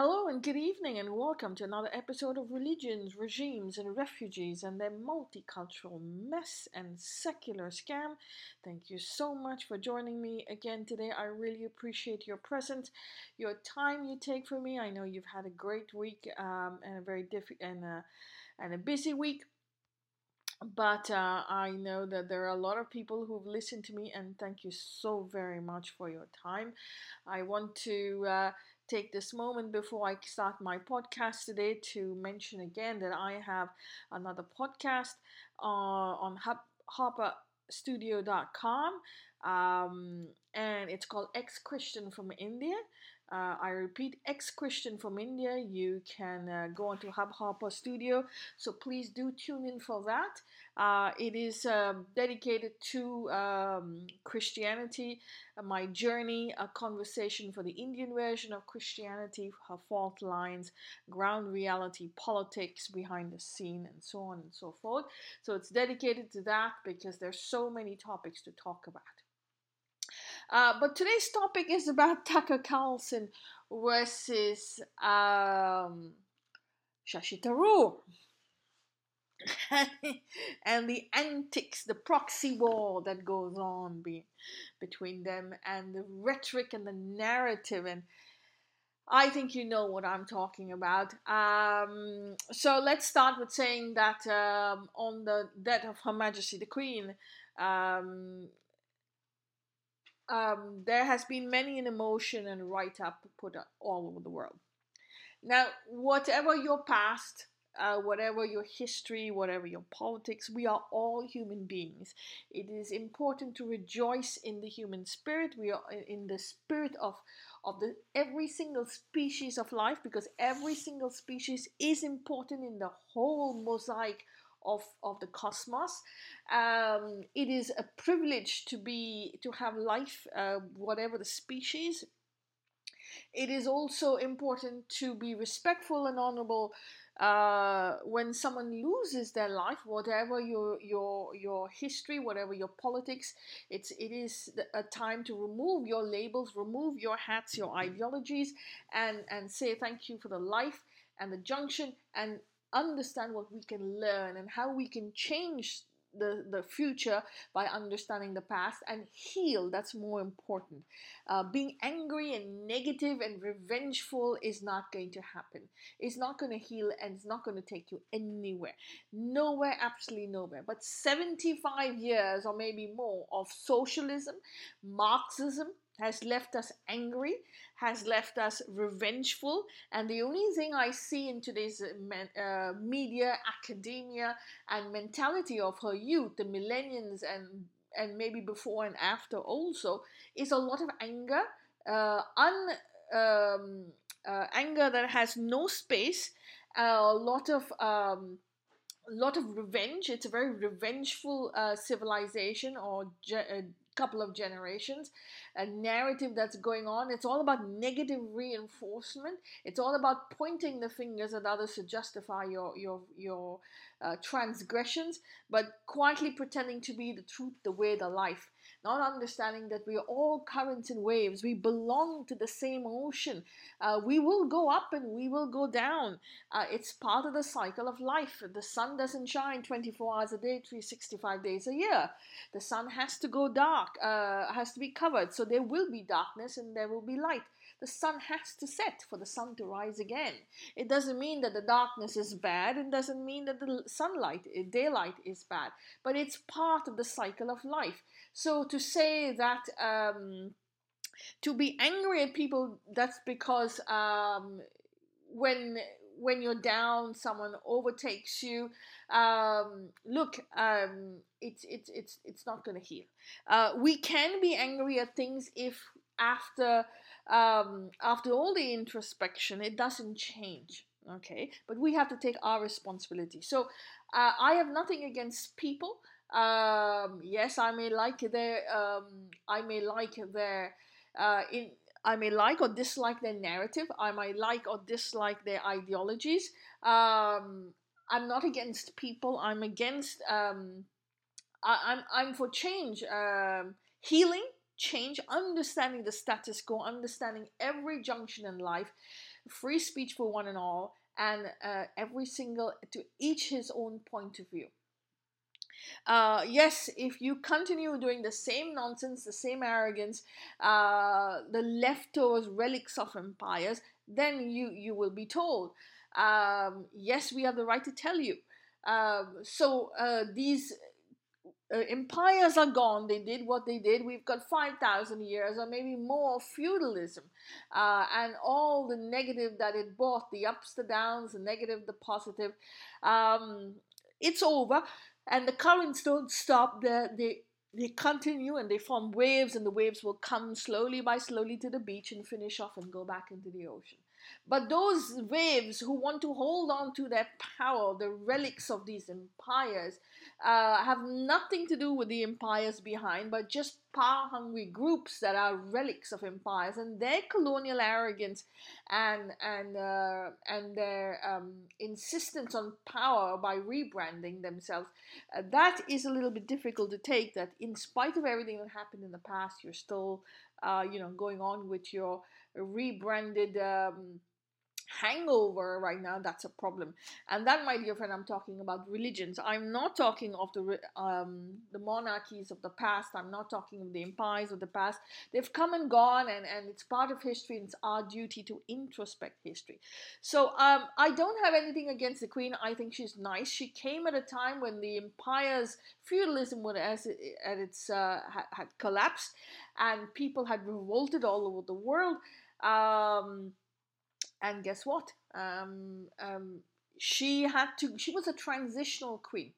Hello and good evening, and welcome to another episode of Religions, Regimes, and Refugees and their multicultural mess and secular scam. Thank you so much for joining me again today. I really appreciate your presence, your time you take for me. I know you've had a great week um, and a very difficult and a, and a busy week but uh, I know that there are a lot of people who've listened to me, and thank you so very much for your time. I want to uh, take this moment before I start my podcast today to mention again that I have another podcast uh, on Hub, HopperStudio.com, um, and it's called Ex Christian from India. Uh, I repeat, ex Christian from India. You can uh, go onto Hubhopper Studio. So please do tune in for that. Uh, it is um, dedicated to um, Christianity, uh, my journey, a conversation for the Indian version of Christianity, her fault lines, ground reality, politics behind the scene, and so on and so forth. So it's dedicated to that because there's so many topics to talk about. Uh, but today's topic is about Tucker Carlson versus um, Shashi Tharoor. and the antics, the proxy war that goes on be, between them, and the rhetoric and the narrative. And I think you know what I'm talking about. Um, so let's start with saying that um, on the death of Her Majesty the Queen, um, um, there has been many an emotion and write up put all over the world. Now, whatever your past, uh, whatever your history, whatever your politics, we are all human beings. It is important to rejoice in the human spirit. We are in the spirit of of the every single species of life because every single species is important in the whole mosaic of, of the cosmos. Um, it is a privilege to be to have life, uh, whatever the species. It is also important to be respectful and honorable uh, when someone loses their life, whatever your your your history, whatever your politics, it's it is a time to remove your labels, remove your hats, your ideologies, and and say thank you for the life and the junction and understand what we can learn and how we can change the, the future by understanding the past and heal that's more important. Uh, being angry and negative and revengeful is not going to happen. It's not going to heal and it's not going to take you anywhere. Nowhere absolutely nowhere. But 75 years or maybe more of socialism marxism has left us angry, has left us revengeful. And the only thing I see in today's uh, uh, media, academia, and mentality of her youth, the millennials, and and maybe before and after also, is a lot of anger, uh, un, um, uh, anger that has no space, a lot of um, lot of revenge. It's a very revengeful uh, civilization or ge- uh, couple of generations, a narrative that's going on. It's all about negative reinforcement. It's all about pointing the fingers at others to justify your your your uh, transgressions, but quietly pretending to be the truth, the way, the life not understanding that we are all currents and waves. We belong to the same ocean. Uh, we will go up and we will go down. Uh, it's part of the cycle of life. The sun doesn't shine 24 hours a day, 365 days a year. The sun has to go dark, uh, has to be covered. So there will be darkness and there will be light the sun has to set for the sun to rise again. It doesn't mean that the darkness is bad, it doesn't mean that the sunlight, eh, daylight is bad, but it's part of the cycle of life. So to say that, um, to be angry at people, that's because um, when when you're down, someone overtakes you. Um, look, um, it's it's it's it's not going to heal. Uh, we can be angry at things if after um, after all the introspection, it doesn't change. Okay, but we have to take our responsibility. So uh, I have nothing against people. Um, yes, I may like their, um, I may like their, uh, in, I may like or dislike their narrative. I might like or dislike their ideologies. Um, I'm not against people. I'm against. Um, I, am I'm, I'm for change, um, healing, change, understanding the status quo, understanding every junction in life, free speech for one and all, and uh, every single to each his own point of view. Uh, yes, if you continue doing the same nonsense, the same arrogance, uh, the leftovers, relics of empires, then you you will be told. Um, yes, we have the right to tell you. Um, so uh, these uh, empires are gone. They did what they did. We've got 5,000 years or maybe more feudalism uh, and all the negative that it brought the ups, the downs, the negative, the positive. Um, it's over. And the currents don't stop. They, they, they continue and they form waves, and the waves will come slowly by slowly to the beach and finish off and go back into the ocean. But those waves who want to hold on to their power, the relics of these empires, uh, have nothing to do with the empires behind, but just power hungry groups that are relics of empires and their colonial arrogance and and uh, and their um, insistence on power by rebranding themselves. Uh, that is a little bit difficult to take. That in spite of everything that happened in the past, you're still, uh, you know, going on with your rebranded. Um, hangover right now that's a problem. And that my dear friend i'm talking about religions. I'm not talking of the um, the monarchies of the past. I'm not talking of the empires of the past. They've come and gone and and it's part of history and it's our duty to introspect history. So um, i don't have anything against the queen. I think she's nice. She came at a time when the empire's feudalism was as at its uh, had, had collapsed and people had revolted all over the world um, and guess what? Um, um, she had to. She was a transitional queen.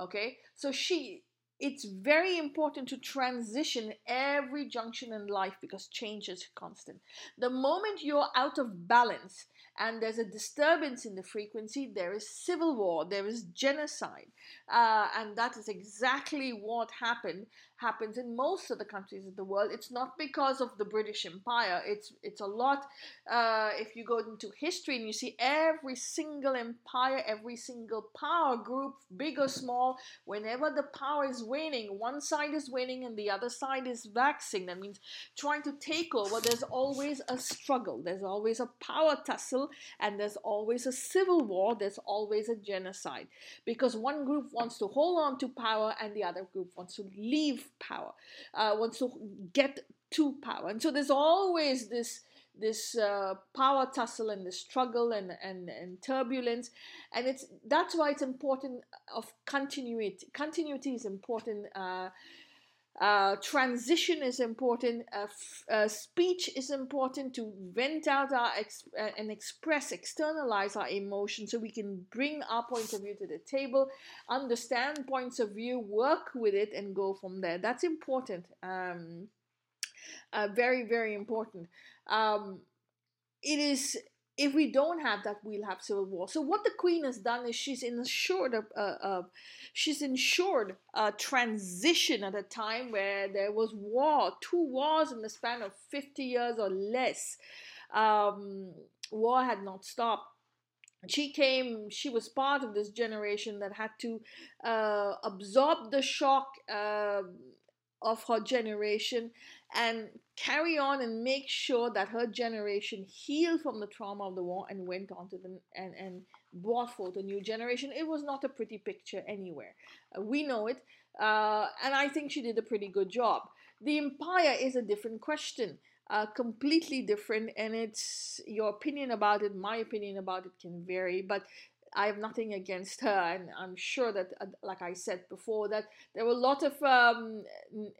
Okay, so she. It's very important to transition every junction in life because change is constant. The moment you're out of balance and there's a disturbance in the frequency, there is civil war, there is genocide, uh, and that is exactly what happened happens in most of the countries of the world. It's not because of the British Empire. It's it's a lot. Uh, if you go into history and you see every single empire, every single power group, big or small, whenever the power is waning, one side is winning and the other side is waxing. That means trying to take over. There's always a struggle. There's always a power tussle, and there's always a civil war. There's always a genocide because one group wants to hold on to power and the other group wants to leave power, uh, wants to get to power. And so there's always this this uh, power tussle and the struggle and, and, and turbulence and it's that's why it's important of continuity continuity is important uh, uh, transition is important. Uh, f- uh, speech is important to vent out our ex- uh, and express, externalize our emotions so we can bring our point of view to the table, understand points of view, work with it, and go from there. That's important. Um, uh, very, very important. Um, it is if we don't have that, we'll have civil war. So what the queen has done is she's ensured a, a, a she's ensured a transition at a time where there was war, two wars in the span of fifty years or less. Um, war had not stopped. She came. She was part of this generation that had to uh, absorb the shock uh, of her generation and carry on and make sure that her generation healed from the trauma of the war and went on to the and and brought forth a new generation. It was not a pretty picture anywhere. Uh, we know it, uh, and I think she did a pretty good job. The empire is a different question. Uh, completely different, and it's your opinion about it. My opinion about it can vary, but I have nothing against her, and I'm sure that, uh, like I said before, that there were a lot of um,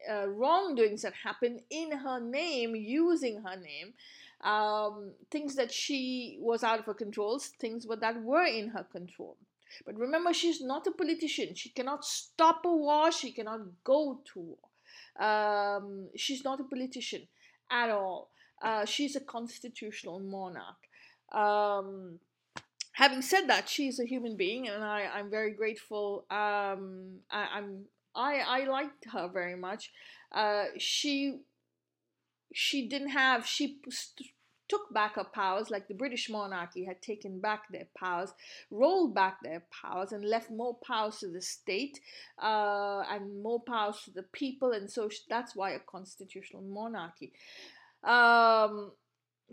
uh, wrongdoings that happened in her name, using her name, um, things that she was out of her control, things that were in her control. But remember, she's not a politician. She cannot stop a war. She cannot go to war. Um, she's not a politician at all. Uh, she's a constitutional monarch. Um, having said that, she's a human being, and I, I'm very grateful. Um, I, I'm I, I liked her very much. Uh, she she didn't have she st- took back her powers like the British monarchy had taken back their powers, rolled back their powers, and left more powers to the state uh, and more powers to the people, and so that's why a constitutional monarchy. Um,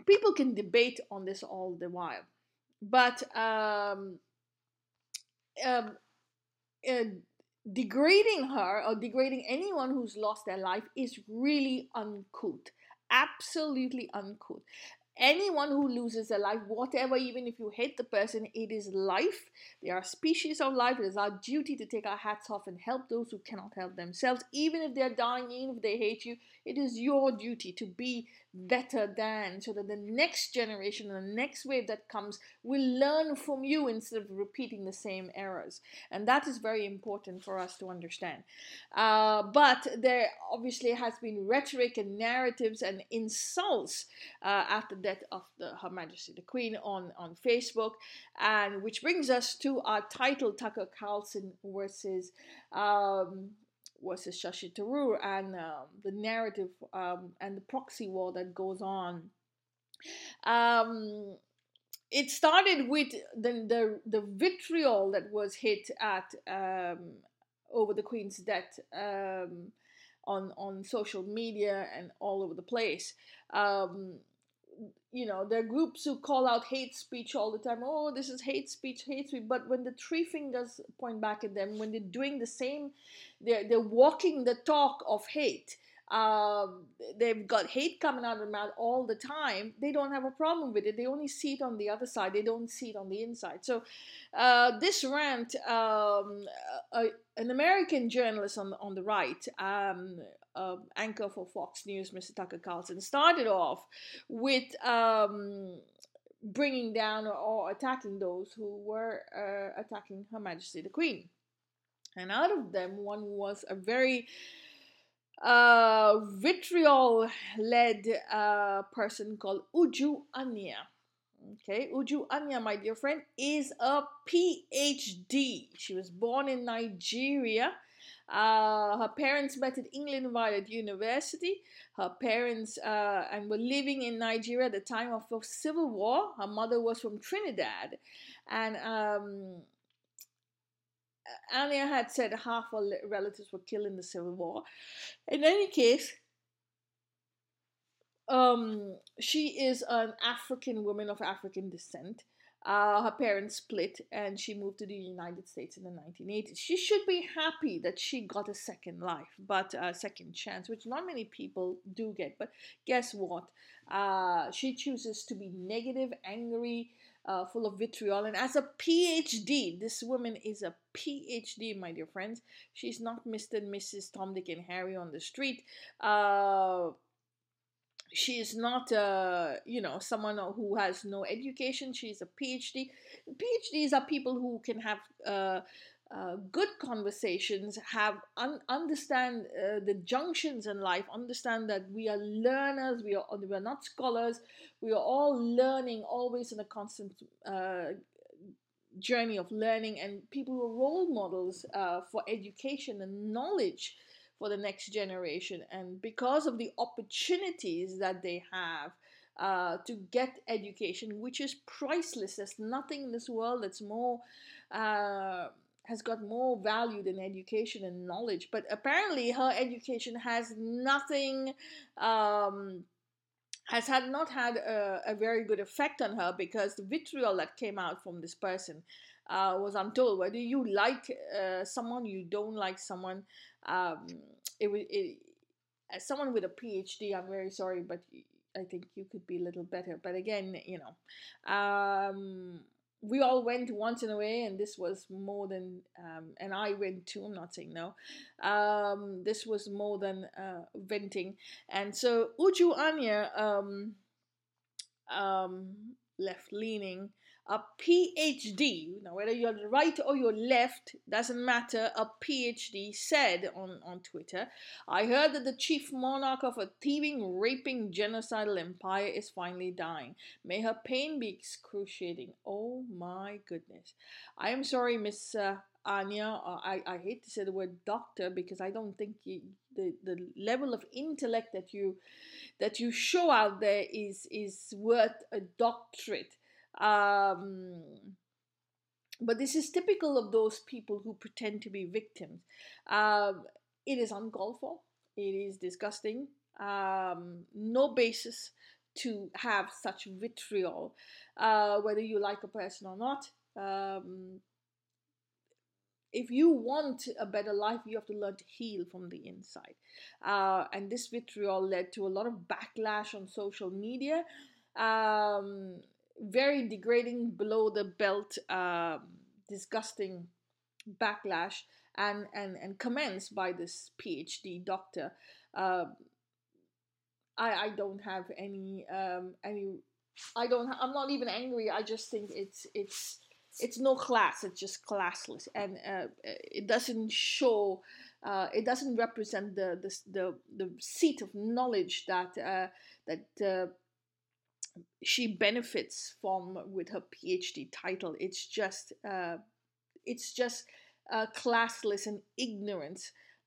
people can debate on this all the while, but um, um, uh, degrading her or degrading anyone who's lost their life is really uncouth absolutely uncouth anyone who loses their life, whatever, even if you hate the person, it is life. They are species of life. It is our duty to take our hats off and help those who cannot help themselves, even if they're dying, even if they hate you. It is your duty to be better than so that the next generation and the next wave that comes will learn from you instead of repeating the same errors. And that is very important for us to understand. Uh, but there obviously has been rhetoric and narratives and insults uh, after death of the, Her Majesty the Queen on, on Facebook, and which brings us to our title Tucker Carlson versus um, versus Shashi Tharoor and um, the narrative um, and the proxy war that goes on. Um, it started with the, the, the vitriol that was hit at um, over the Queen's death um, on on social media and all over the place. You know, there are groups who call out hate speech all the time. Oh, this is hate speech, hate speech. But when the three fingers point back at them, when they're doing the same, they're, they're walking the talk of hate. Um, they've got hate coming out of their mouth all the time. They don't have a problem with it. They only see it on the other side. They don't see it on the inside. So, uh, this rant, um, a, an American journalist on on the right, um, uh, anchor for Fox News, Mr. Tucker Carlson, started off with um, bringing down or, attacking those who were uh, attacking Her Majesty the Queen. And out of them, one was a very uh, vitriol led uh, person called Uju Anya. Okay, Uju Anya, my dear friend, is a PhD. She was born in Nigeria uh, her parents met in England while at University. Her parents uh, and were living in Nigeria at the time of the Civil War. Her mother was from Trinidad, and um, Anya had said half her relatives were killed in the Civil War. In any case, um, she is an African woman of African descent. Uh, her parents split and she moved to the United States in the 1980s. She should be happy that she got a second life, but a second chance, which not many people do get. But guess what? Uh, she chooses to be negative, angry, uh, full of vitriol. And as a PhD, this woman is a PhD, my dear friends. She's not Mr. and Mrs. Tom, Dick, and Harry on the street. She is not uh, you know someone who has no education she's a phd phds are people who can have uh, uh, good conversations have un- understand uh, the junctions in life understand that we are learners we are we are not scholars. We are all learning always in a constant uh, journey of learning and people who are role models uh, for education and knowledge for the next generation. And because of the opportunities that they have uh, to get education, which is priceless, there's nothing in this world that's more. Uh, has got more value than education and knowledge, but apparently her education has nothing um, has had not had a, a, very good effect on her because the vitriol that came out from this person uh, was untold. Whether you like uh, someone, you don't like someone, um, it was it, as someone with a PhD. I'm very sorry, but I think you could be a little better. But again, you know, um, we all went once in a way, and this was more than, um, and I went too. I'm not saying no. Um, this was more than uh, venting, and so Uju Anya, um, um, left leaning, a PhD, now whether you're right or you're left, doesn't matter, a PhD said on, on Twitter, I heard that the chief monarch of a thieving, raping, genocidal empire is finally dying. May her pain be excruciating. Oh my goodness. I am sorry, Miss uh, Anya. Uh, I, I hate to say the word doctor because I don't think you, the, the level of intellect that you that you show out there is is worth a doctorate um, but this is typical of those people who pretend to be victims. Um, it is uncalled for. It is disgusting. Um, no basis to have such vitriol, uh, whether you like a person or not. Um, if you want a better life, you have to learn to heal from the inside. Uh, and this vitriol led to a lot of backlash on social media, um, very degrading, below the belt, uh, disgusting backlash, and, and, and comments by this PhD doctor. Uh, I, I don't have any um, any I don't I'm not even angry. I just think it's it's it's no class it's just classless and uh, it doesn't show uh, it doesn't represent the, the the the seat of knowledge that uh, that uh, she benefits from with her PhD title. It's just uh, it's just uh, classless and ignorant.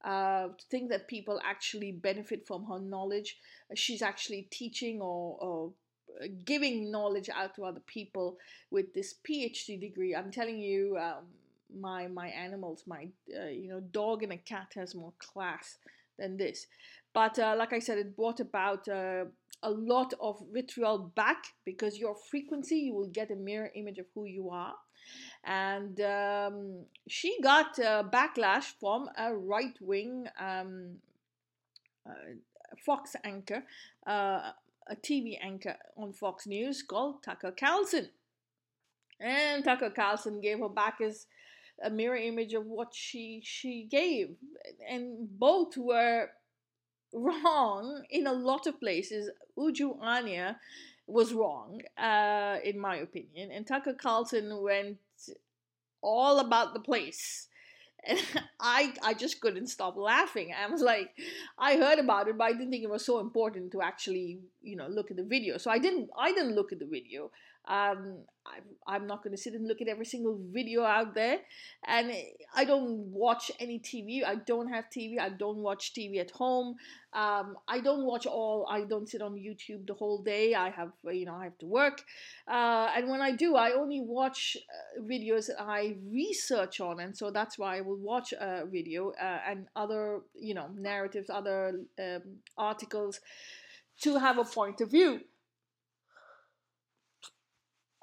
to think that people actually benefit from her knowledge, she's actually teaching or, or giving knowledge out to other people with this PhD degree. I'm telling you, um, my my animals, my uh, you know dog and a cat has more class than this. But uh, like I said, it brought about uh, a lot of vitriol back because your frequency, you will get a mirror image of who you are. And um, she got backlash from a right wing um, uh, Fox anchor, uh, a TV anchor on Fox News called Tucker Carlson. And Tucker Carlson gave her back as a mirror image of what she she gave. And both were wrong in a lot of places. Uju Anya was wrong, uh, in my opinion. And Tucker Carlson went all about the place and I I just couldn't stop laughing. I was like, I heard about it, but I didn't think it was so important to actually you know look at the video. So I didn't I didn't look at the video. Um, I, I'm not going to sit and look at every single video out there, and I don't watch any TV. I don't have TV. I don't watch TV at home. Um, I don't watch all. I don't sit on YouTube the whole day. I have you know I have to work, uh, and when I do, I only watch uh, videos that I research on, and so that's why I will watch a video uh, and other you know narratives, other um, articles to have a point of view.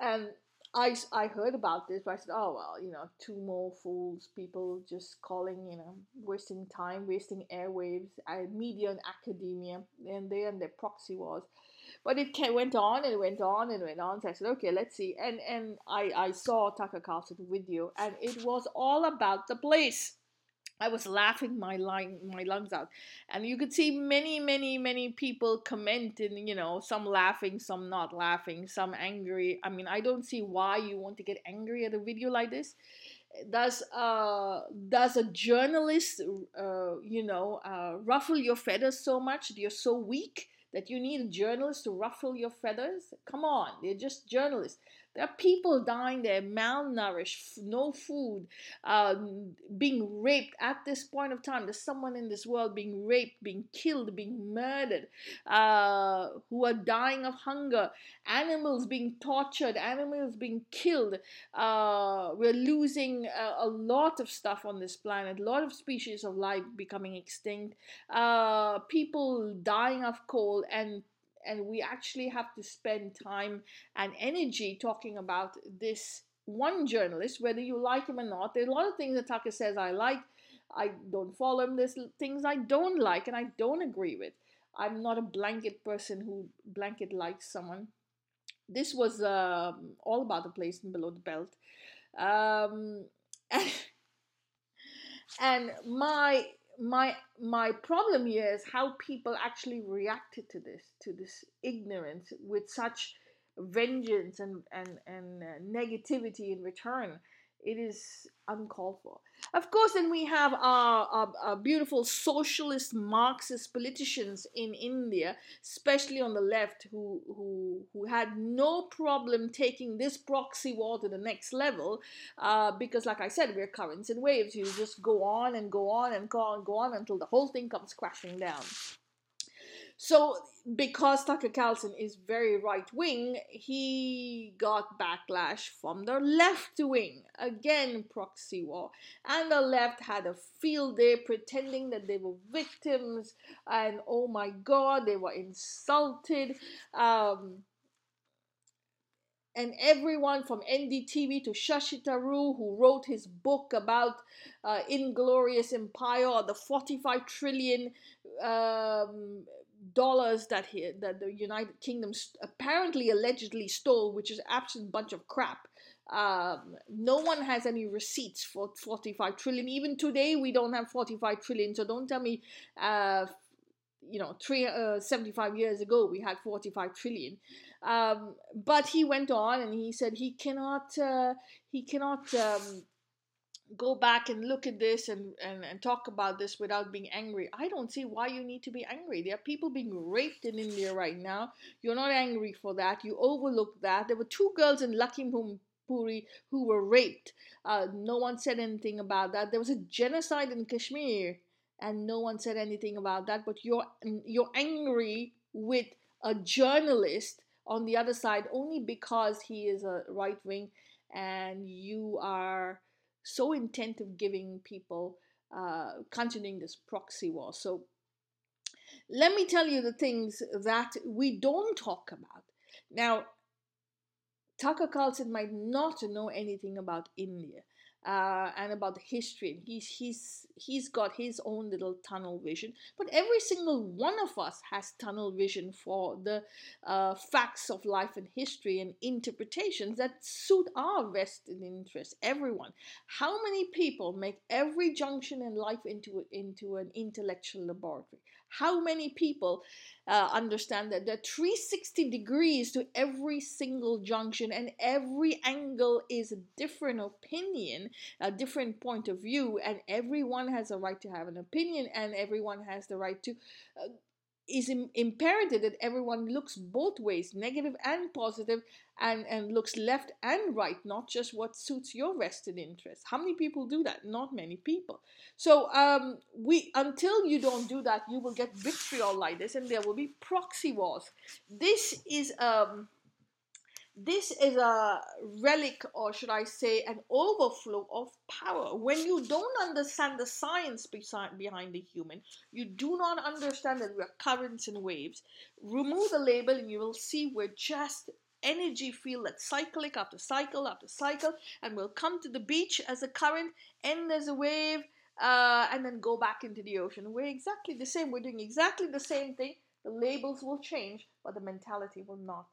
And I, I heard about this, but I said, oh, well, you know, two more fools, people just calling, you know, wasting time, wasting airwaves, media and academia, and they and their proxy wars. But it went on and went on and went on. So I said, okay, let's see. And and I, I saw Tucker Carlson video, and it was all about the place. I was laughing my line, my lungs out, and you could see many, many, many people commenting. You know, some laughing, some not laughing, some angry. I mean, I don't see why you want to get angry at a video like this. Does uh does a journalist uh you know uh, ruffle your feathers so much that you're so weak that you need a journalist to ruffle your feathers? Come on, they're just journalists. There are people dying there, malnourished, no food, uh, being raped at this point of time. There's someone in this world being raped, being killed, being murdered, uh, who are dying of hunger, animals being tortured, animals being killed. Uh, we're losing a, a, lot of stuff on this planet, a lot of species of life becoming extinct, uh, people dying of cold, and and we actually have to spend time and energy talking about this one journalist, whether you like him or not. There are a lot of things that Tucker says I like. I don't follow him. There's things I don't like and I don't agree with. I'm not a blanket person who blanket likes someone. This was um, all about the place and below the belt. Um, and my my my problem here is how people actually reacted to this to this ignorance with such vengeance and and and uh, negativity in return it is uncalled for. Of course, then we have our, our, our, beautiful socialist Marxist politicians in India, especially on the left, who, who, who had no problem taking this proxy war to the next level. Uh, because, like I said, we're currents and waves. You just go on and go on and go on and go on until the whole thing comes crashing down. So, because Tucker Carlson is very right wing, he got backlash from the left wing. Again, proxy war. And the left had a field day pretending that they were victims, and oh my god, they were insulted. Um, and everyone from NDTV to Shashi Tharoor, who wrote his book about uh, Inglorious Empire or the 45 trillion um, dollars that he, that the United Kingdom apparently allegedly stole, which is absolute bunch of crap. Um, no one has any receipts for 45 trillion. Even today, we don't have 45 trillion. So don't tell me, uh, you know, three, uh, 75 years ago we had 45 trillion. Um, but he went on and he said he cannot uh, he cannot um, go back and look at this and, and, and talk about this without being angry. I don't see why you need to be angry. There are people being raped in India right now. You're not angry for that. You overlook that. There were two girls in Lakhimpuri who were raped. Uh, no one said anything about that. There was a genocide in Kashmir, and no one said anything about that. But you're you're angry with a journalist on the other side only because he is a right wing and you are so intent of giving people uh, continuing this proxy war. So let me tell you the things that we don't talk about. Now, Tucker Carlson might not know anything about India uh, and about the history. He's he's he's got his own little tunnel vision. But every single one of us has tunnel vision for the uh, facts of life and history and interpretations that suit our vested interests. Everyone. How many people make every junction in life into into an intellectual laboratory? How many people uh, understand that are 360 degrees to every single junction and every angle is a different opinion, a different point of view, and everyone has a right to have an opinion and everyone has the right to uh, is imperative that everyone looks both ways, negative and positive, and, and looks left and right, not just what suits your vested interest. How many people do that? Not many people. So um, we until you don't do that, you will get vitriol like this, and there will be proxy wars. This is um, this is a relic, or should I say, an overflow of power. When you don't understand the science behind the human, you do not understand that we are currents and waves. Remove the label, and you will see we're just energy field that's cyclic after cycle after cycle, and we'll come to the beach as a current, end as a wave, uh, and then go back into the ocean. We're exactly the same. We're doing exactly the same thing. The labels will change, but the mentality will not.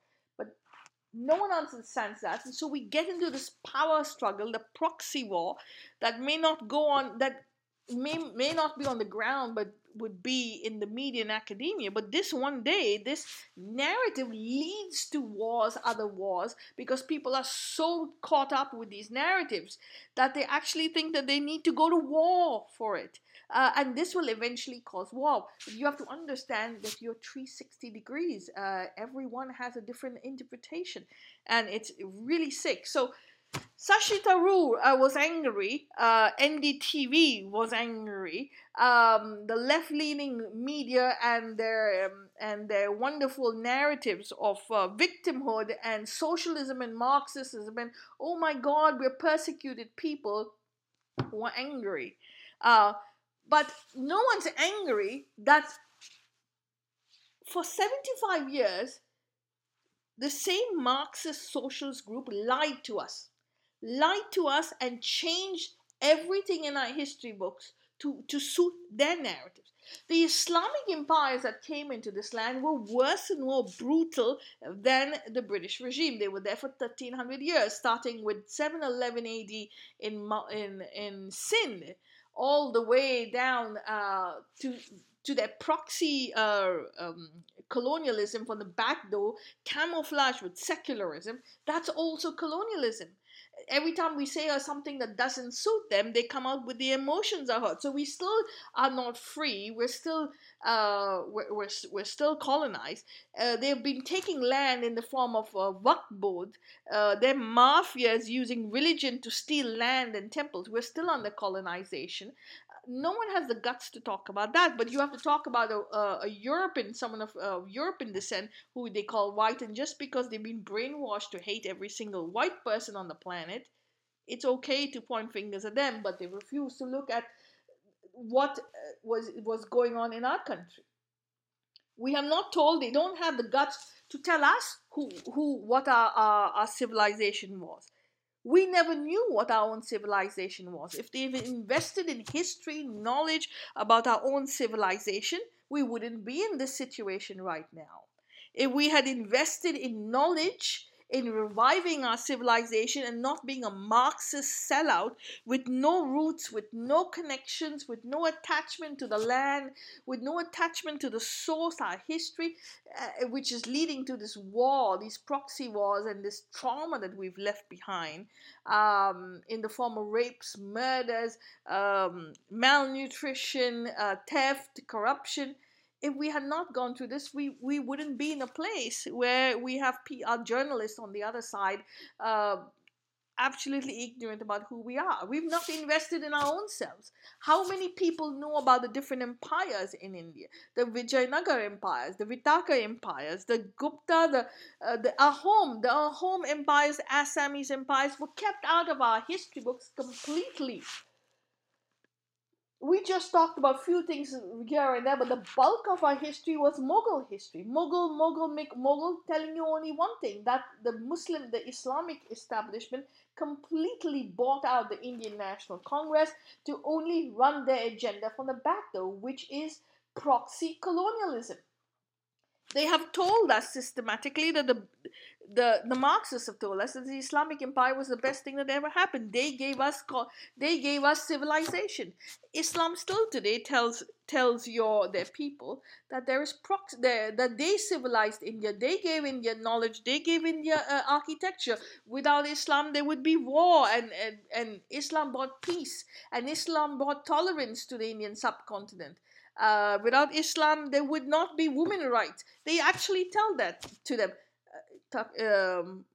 No one understands that. And so we get into this power struggle, the proxy war that may not go on, that may, may not be on the ground, but would be in the media and academia. But this one day, this narrative leads to wars, other wars, because people are so caught up with these narratives that they actually think that they need to go to war for it. Uh, and this will eventually cause war. You have to understand that you're 360 degrees. Uh, everyone has a different interpretation, and it's really sick. So, Shashi Tharoor uh, was angry. Uh, NDTV was angry. Um, the left-leaning media and their um, and their wonderful narratives of uh, victimhood and socialism and Marxism and oh my God, we're persecuted people were angry. Uh, but no one's angry that for 75 years, the same Marxist socialist group lied to us, lied to us and changed everything in our history books to, to suit their narratives. The Islamic empires that came into this land were worse and more brutal than the British regime. They were there for 1300 years, starting with 711 AD in, in, in Sindh all the way down uh, to to their proxy uh, um, colonialism from the back door, camouflage with secularism. That's also colonialism every time we say something that doesn't suit them, they come out with the emotions are hurt. So we still are not free. We're still uh, we're, we're, we're still colonized. Uh, they've been taking land in the form of uh, Waqf uh, their mafias using religion to steal land and temples. We're still under colonization. No one has the guts to talk about that, but you have to talk about a, a, a European, someone of uh, European descent who they call white, and just because they've been brainwashed to hate every single white person on the planet, it's okay to point fingers at them, but they refuse to look at what uh, was was going on in our country. We have not told; they don't have the guts to tell us who who what our, our, our civilization was. We never knew what our own civilization was. If they've invested in history, knowledge about our own civilization, we wouldn't be in this situation right now. If we had invested in knowledge in reviving our civilization and not being a Marxist sellout with no roots, with no connections, with no attachment to the land, with no attachment to the source, our history, uh, which is leading to this war, these proxy wars, and this trauma that we've left behind um, in the form of rapes, murders, um, malnutrition, uh, theft, corruption if we had not gone through this, we, we wouldn't be in a place where we have PR journalists on the other side uh, absolutely ignorant about who we are. We've not invested in our own selves. How many people know about the different empires in India? The Vijayanagar empires, the Vakataka empires, the Gupta, the uh, the Ahom, the Ahom empires, Assamese empires were kept out of our history books completely we just talked about a few things here and there, but the bulk of our history was Mughal history. Mughal, Mughal, Mughal, telling you only one thing that the Muslim, the Islamic establishment completely bought out the Indian National Congress to only run their agenda from the back door, which is proxy colonialism. They have told us systematically that the the the Marxists have told us that the Islamic Empire was the best thing that ever happened. They gave us they gave us civilization. Islam still today tells tells your their people that there is prox there that they civilized India. They gave India knowledge. They gave India uh, architecture. Without Islam, there would be war, and, and and Islam brought peace, and Islam brought tolerance to the Indian subcontinent. Uh, without Islam, there would not be women rights. They actually tell that to them um,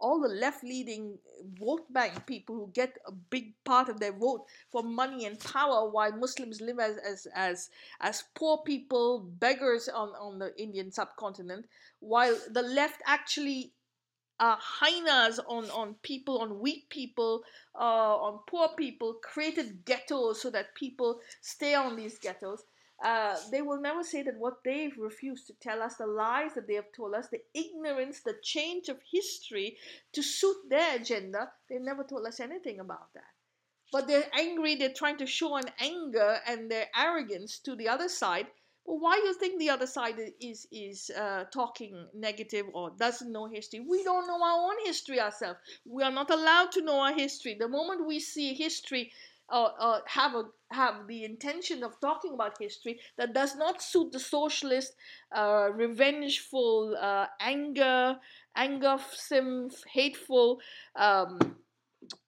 all the left leading vote bank people who get a big part of their vote for money and power while Muslims live as as as, as poor people, beggars on, on the Indian subcontinent, while the left actually uh, hyenas on, on people, on weak people, uh, on poor people, created ghettos so that people stay on these ghettos. Uh, they will never say that what they've refused to tell us, the lies that they have told us, the ignorance, the change of history to suit their agenda, they never told us anything about that. But they're angry, they're trying to show an anger and their arrogance to the other side. But why do you think the other side is is uh, talking negative or doesn't know history? We don't know our own history ourselves. We are not allowed to know our history. The moment we see history have a have the intention of talking about history that does not suit the socialist, uh, revengeful, uh, anger, angersome, hateful um,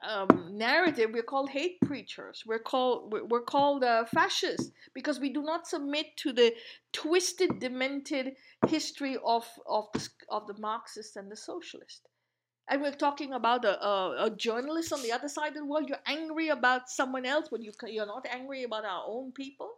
um, narrative. We're called hate preachers. We're called we're called uh, fascists because we do not submit to the twisted, demented history of of the, of the Marxists and the socialists and we're talking about a, a, a, journalist on the other side of the world. You're angry about someone else, but you, you're not angry about our own people.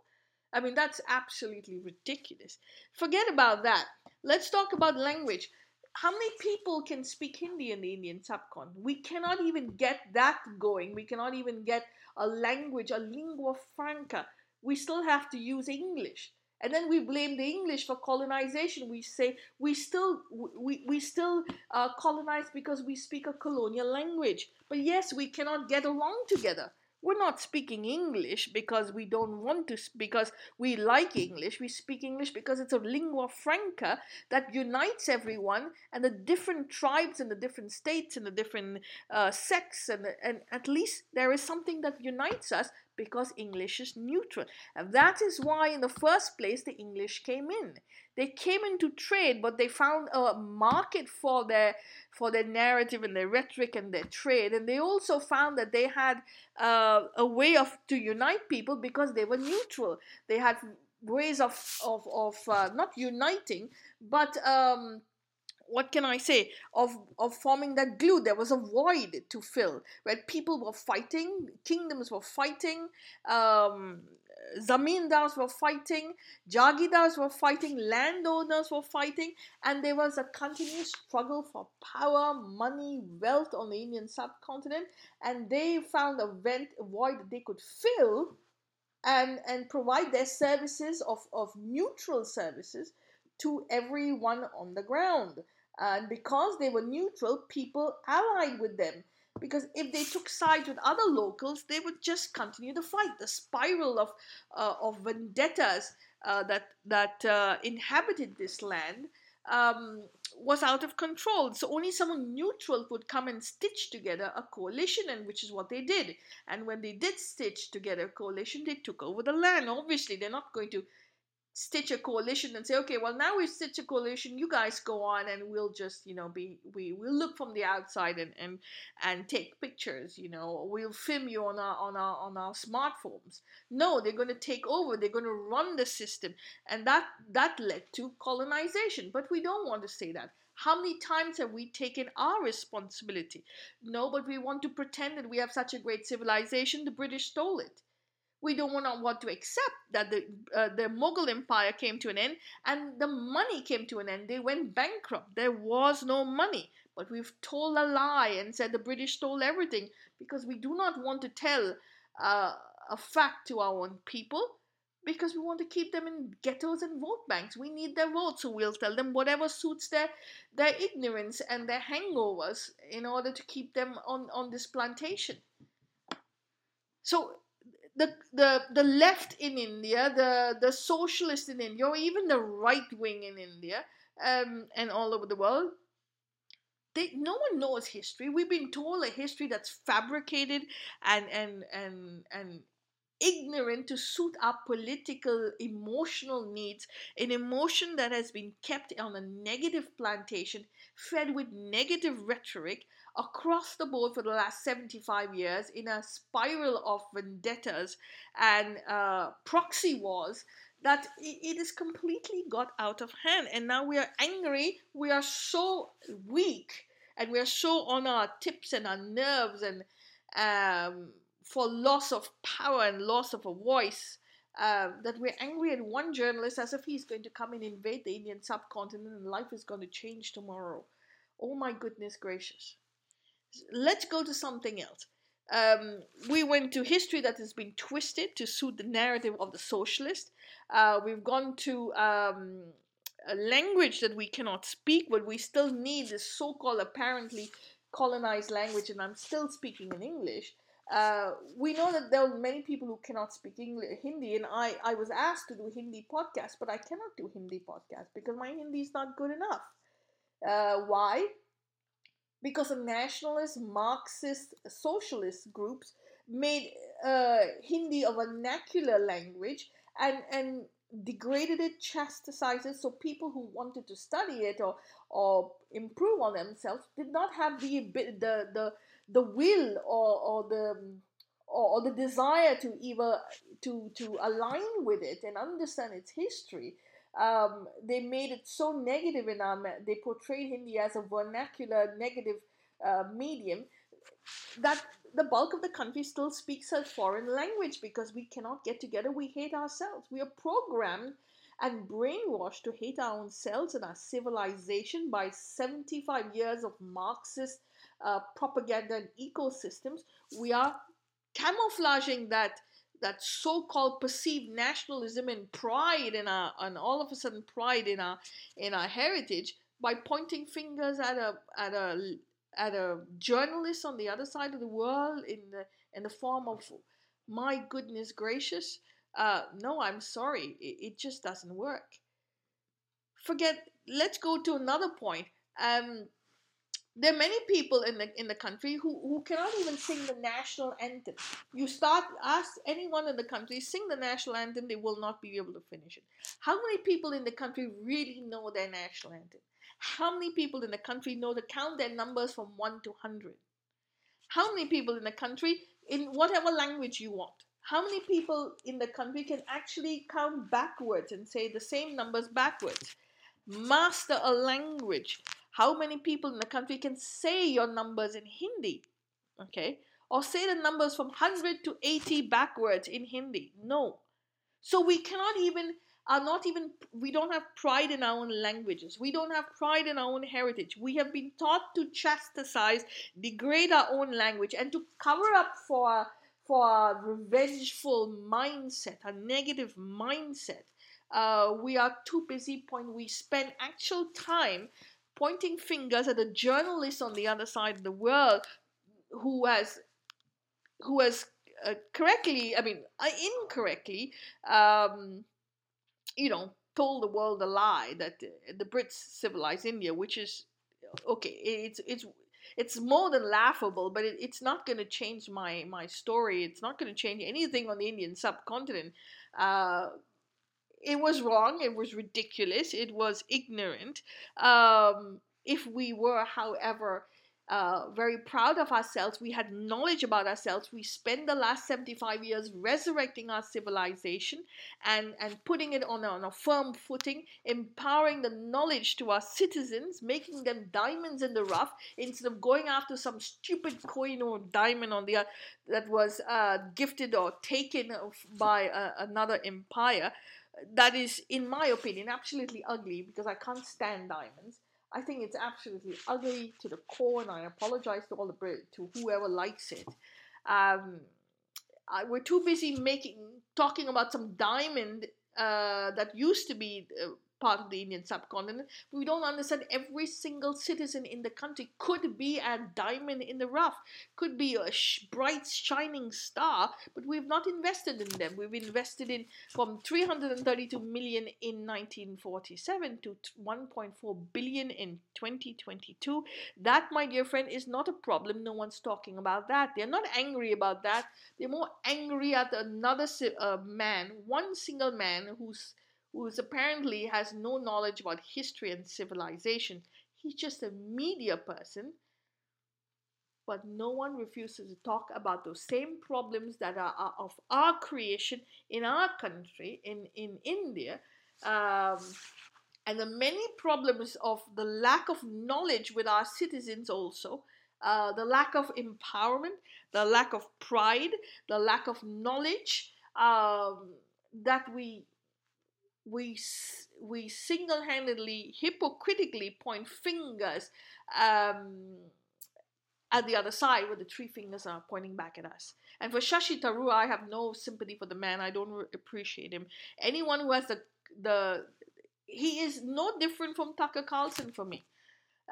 I mean, that's absolutely ridiculous. Forget about that. Let's talk about language. How many people can speak Hindi in the Indian subcontinent? We cannot even get that going. We cannot even get a language, a lingua franca. We still have to use English and then we blame the english for colonization. We say we still we, we still uh, colonize because we speak a colonial language. But yes we cannot get along together. We're not speaking english because we don't want to because we like english. We speak english because it's a lingua franca that unites everyone and the different tribes and the different states and the different uh, sects and, and at least there is something that unites us because English is neutral. And that is why, in the first place, the English came in. They came into trade, but they found a market for their for their narrative and their rhetoric and their trade. And they also found that they had uh, a way of to unite people because they were neutral. They had ways of of of uh, not uniting, but um, what can I say of of forming that glue? There was a void to fill where people were fighting, kingdoms were fighting, um, zamindars were fighting, jagirdars were fighting, landowners were fighting, and there was a continuous struggle for power, money, wealth on the Indian subcontinent, and they found a vent, a void that they could fill. And, and provide their services of, of neutral services to everyone on the ground. And because they were neutral, people allied with them. Because if they took sides with other locals, they would just continue the fight. The spiral of, uh, of vendettas uh, that, that uh, inhabited this land um, was out of control. So only someone neutral would come and stitch together a coalition, and which is what they did. And when they did stitch together a coalition, they took over the land. Obviously, they're not going to stitch a coalition and say, okay, well now we stitch a coalition, you guys go on and we'll just, you know, be we will look from the outside and and and take pictures, you know, we'll film you on our on our on our smartphones. No, they're going to take over, they're going to run the system, and that that led to colonization. But we don't want to say that. How many times have we taken our responsibility? No, but we want to pretend that we have such a great civilization. The British stole it we don't want to to accept that the uh, the Mughal Empire came to an end and the money came to an end. They went bankrupt. There was no money. But we've told a lie and said the British stole everything because we do not want to tell uh, a fact to our own people because we want to keep them in ghettos and vote banks. We need their votes, so we'll tell them whatever suits their their ignorance and their hangovers in order to keep them on on this plantation. So the, the the left in India, the the socialist in India, or even the right wing in India, um, and all over the world, they no one knows history. We've been told a history that's fabricated and and and and ignorant to suit our political emotional needs an emotion that has been kept on a negative plantation fed with negative rhetoric across the board for the last 75 years in a spiral of vendettas and uh, proxy wars that it is completely got out of hand. And now we are angry, we are so weak, and we are so on our tips and our nerves and um, for loss of power and loss of a voice. Uh, that we're angry at one journalist as if he's going to come and invade the Indian subcontinent and life is going to change tomorrow. Oh my goodness gracious let's go to something else. Um, we went to history that has been twisted to suit the narrative of the socialist. Uh, we've gone to um, a language that we cannot speak, but we still need this so called apparently colonized language, and I'm still speaking in English. Uh, we know that there are many people who cannot speak English, Hindi, and I, I was asked to do Hindi podcast, but I cannot do Hindi podcast because my Hindi is not good enough. Uh, why? Because the nationalist, Marxist, socialist groups made uh, Hindi a vernacular language and, and degraded it, chastised it, so people who wanted to study it or, or improve on themselves did not have the, the, the, the will or, or the or, the desire to either to to align with it and understand its history um, they made it so negative in our they portrayed Hindi as a vernacular negative uh, medium that the bulk of the country still speaks a foreign language because we cannot get together. We hate ourselves. We are programmed and brainwashed to hate our own selves and our civilization by 75 years of Marxist uh, propaganda and ecosystems. We are camouflaging that that so-called perceived nationalism and pride in our and all of a sudden pride in our in our heritage by pointing fingers at a at a at a journalist on the other side of the world in the in the form of my goodness gracious uh, no i'm sorry it, it, just doesn't work. Forget let's go to another point. Um, there are many people in the in the country who, who cannot even sing the national anthem. You start ask anyone in the country sing the national anthem, they will not be able to finish it. How many people in the country really know their national anthem? How many people in the country know to count their numbers from one to hundred? How many people in the country in whatever language you want? How many people in the country can actually count backwards and say the same numbers backwards? Master a language how many people in the country can say your numbers in Hindi? Okay, or say the numbers from 100 to 80 backwards in Hindi. No. So we cannot even are not even we don't have pride in our own languages we don't have pride in our own heritage we have been taught to chastise degrade our own language and to cover up for for a revengeful mindset a negative mindset uh, we are too busy point we spend actual time pointing fingers at a journalist on the other side of the world who has who has uh, correctly i mean uh, incorrectly um, you know, told the world a lie that the Brits civilized India, which is okay. It's it's it's more than laughable, but it, it's not going to change my my story. It's not going to change anything on the Indian subcontinent. Uh, it was wrong. It was ridiculous. It was ignorant. Um, if we were, however, uh, very proud of ourselves. We had knowledge about ourselves. We spent the last 75 years resurrecting our civilization and, and putting it on a, on a firm footing, empowering the knowledge to our citizens, making them diamonds in the rough instead of going after some stupid coin or diamond on the uh, that was uh, gifted or taken by uh, another empire. That is, in my opinion, absolutely ugly because I can't stand diamonds. I think it's absolutely ugly to the core, and I apologize to all the to whoever likes it. Um, I, we're too busy making talking about some diamond uh, that used to be uh, part of the Indian subcontinent. We don't understand every single citizen in the country could be a diamond in the rough, could be a sh- bright, shining star, but we've not invested in them. We've invested in from 332 million in 1947 to 1.4 billion in 2022. That, my dear friend, is not a problem. No one's talking about that. They're not angry about that. They're more angry at another uh, man, one single man who's who apparently has no knowledge about history and civilization. He's just a media person. But no one refuses to talk about those same problems that are, of our creation in our country, in, in India. Um, and the many problems of the lack of knowledge with our citizens also uh, the lack of empowerment the lack of pride the lack of knowledge um, that we we we single-handedly hypocritically point fingers um, at the other side where the three fingers are pointing back at us. And for shashi tharoor i have no sympathy for the man. I don't re- appreciate him. Anyone who has the the he is no different from tucker carlson for me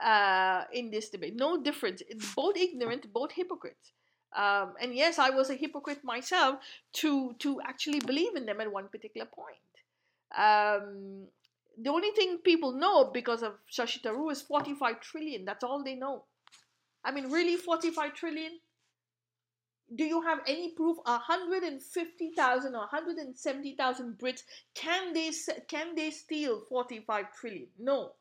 uh, in this debate. No difference. It's both ignorant both hypocrites. Um, and yes i was a hypocrite myself to to actually believe in them at one particular point um, the only thing people know because of Shashi is 45 trillion. That's all they know. I mean, really, 45 trillion? Do you have any proof? 150,000 or 170,000 Brits can they can they steal 45 trillion? No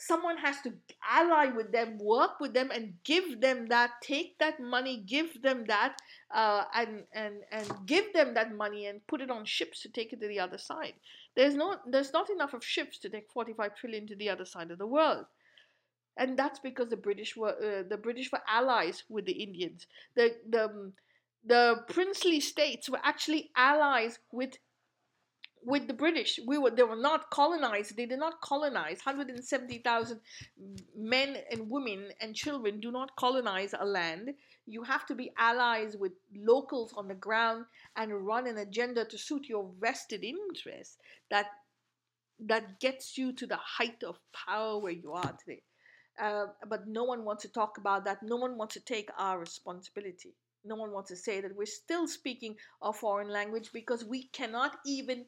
someone has to ally with them work with them and give them that take that money give them that uh, and and and give them that money and put it on ships to take it to the other side. There's no there's not enough of ships to take 45 trillion to the other side of the world. And that's because the british were uh, the british were allies with the indians. The the the princely states were actually allies with with the British. We were they were not colonized. They did not colonize. 170,000 men and women and children do not colonize a land. You have to be allies with locals on the ground and run an agenda to suit your vested interests that that gets you to the height of power where you are today. Uh, but no one wants to talk about that. No one wants to take our responsibility no one wants to say that we're still speaking a foreign language because we cannot even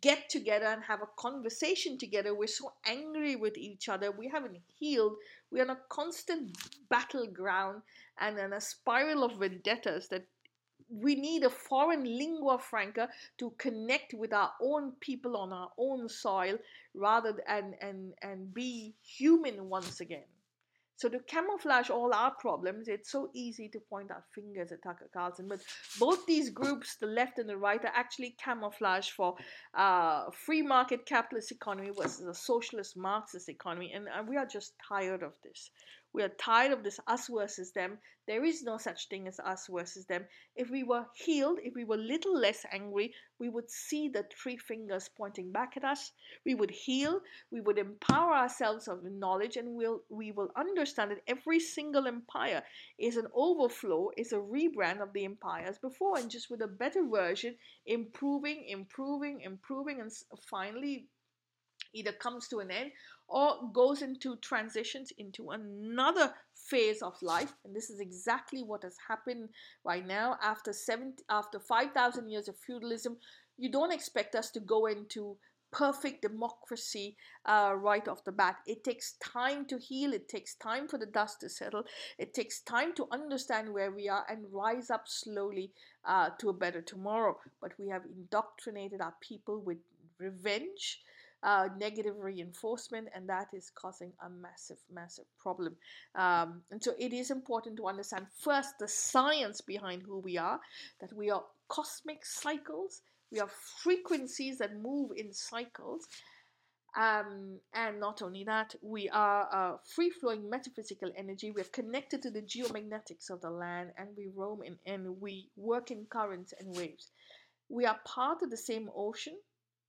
get together and have a conversation together. We're so angry with each other. We haven't healed. We're on a constant battleground and in a spiral of vendettas that we need a foreign lingua franca to connect with our own people on our own soil rather than and and be human once again So to camouflage all our problems, it's so easy to point our fingers at Tucker Carlson. But both these groups, the left and the right, are actually camouflage for uh, free market capitalist economy versus a socialist Marxist economy, and we are just tired of this. We are tired of this us versus them. There is no such thing as us versus them. If we were healed, if we were little less angry, we would see the three fingers pointing back at us. We would heal, we would empower ourselves of knowledge, and we'll, we will understand that every single empire is an overflow, is a rebrand of the empires before, and just with a better version, improving, improving, improving, and finally either comes to an end or goes into transitions into another phase of life and this is exactly what has happened right now after 7 after 5000 years of feudalism you don't expect us to go into perfect democracy uh, right off the bat. It takes time to heal, it takes time for the dust to settle, it takes time to understand where we are and rise up slowly uh, to a better tomorrow. But we have indoctrinated our people with revenge uh, negative reinforcement, and that is causing a massive, massive problem. Um, and so it is important to understand first the science behind who we are, that we are cosmic cycles, we are frequencies that move in cycles. Um, and not only that, we are uh, free flowing metaphysical energy. We are connected to the geomagnetics of the land and we roam in, and we work in currents and waves. We are part of the same ocean,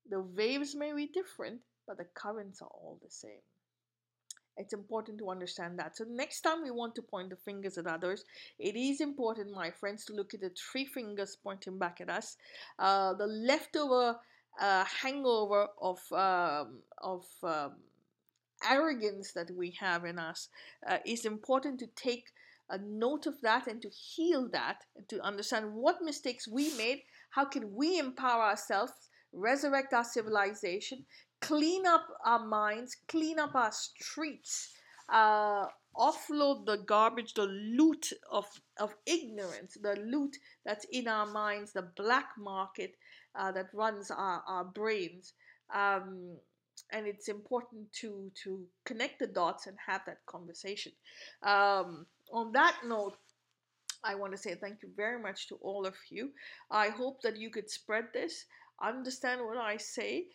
the waves may be different, but the currents are all the same. It's important to understand that. So, next time we want to point the fingers at others, it is important, my friends, to look at the three fingers pointing back at us. Uh, the leftover uh, hangover of um, of um, arrogance that we have in us uh, is important to take a note of that and to heal that and to understand what mistakes we made. How can we empower ourselves? Resurrect our civilization, clean up our minds, clean up our streets, uh, offload the garbage, the loot of, of ignorance, the loot that's in our minds, the black market uh, that runs our, our brains. Um, and it's important to to connect the dots and have that conversation. Um, on that note, I want to say thank you very much to all of you. I hope that you could spread this understand what I say,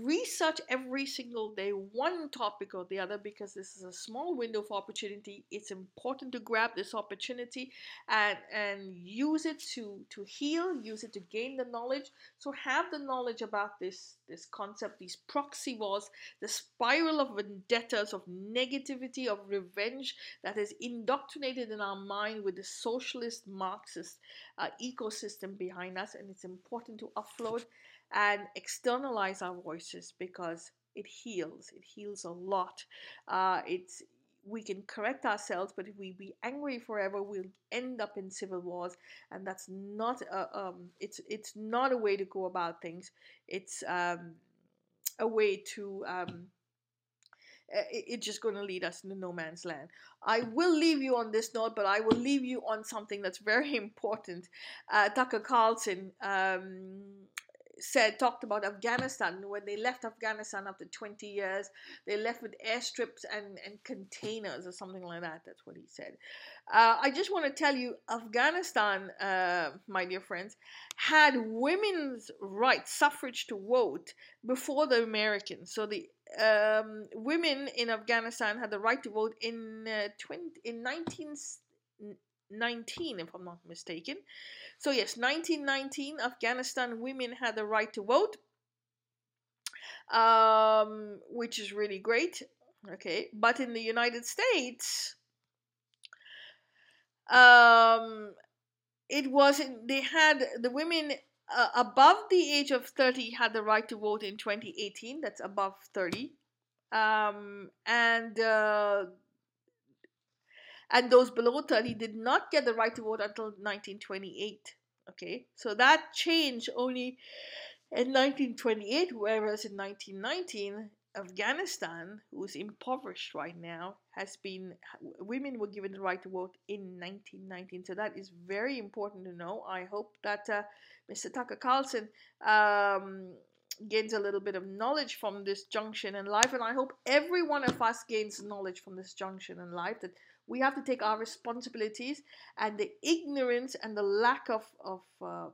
research every single day one topic or the other because this is a small window of opportunity. It's important to grab this opportunity and and use it to to heal use it to gain the knowledge. So have the knowledge about this this concept these proxy wars the spiral of vendettas of negativity of revenge that is indoctrinated in our mind with the socialist marxist uh, ecosystem behind us. And it's important to offload and externalize our voices because it heals. It heals a lot. Uh, it's we can correct ourselves, but if we be angry forever, we'll end up in civil wars, and that's not a um, it's it's not a way to go about things. It's um, a way to um, it's just going to lead us into no man's land. I will leave you on this note, but I will leave you on something that's very important. Uh, Tucker Carlson um, said talked about Afghanistan. When they left Afghanistan after 20 years they left with airstrips and and containers or something like that. That's what he said. Uh, I just want to tell you Afghanistan uh, my dear friends had women's rights suffrage to vote before the Americans. So the um, women in Afghanistan had the right to vote in uh, 20 in 1919 if I'm not mistaken so, yes, 1919, Afghanistan women had the right to vote, um, which is really great. Okay, but in the United States, um, it wasn't, they had the women uh, above the age of 30 had the right to vote in 2018, that's above 30. Um, and uh, and those below 30 did not get the right to vote until 1928 okay? So that changed only in 1928 whereas in 1919 afghanistan who's impoverished right now has been women were given the right to vote in 1919 so that is very important to know. I hope that uh, mr tucker carlson um, gains a little bit of knowledge from this junction in life. And I hope every one of us gains knowledge from this junction in life that we have to take our responsibilities and the ignorance and the lack of, of uh,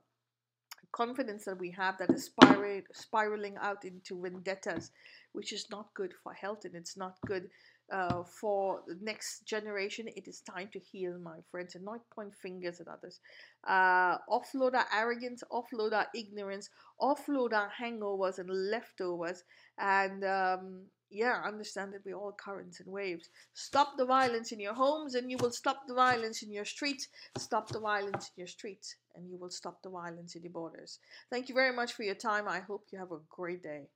confidence that we have that is spiraling, spiraling out into vendettas, which is not good for health and it's not good uh, for the next generation. It is time to heal, my friends, and not point fingers at others. Uh, offload our arrogance, offload our ignorance, offload our hangovers and leftovers, and um, yeah, understand that we're all currents and waves. Stop the violence in your homes, and you will stop the violence in your streets. Stop the violence in your streets, and you will stop the violence in your borders. Thank you very much for your time. I hope you have a great day.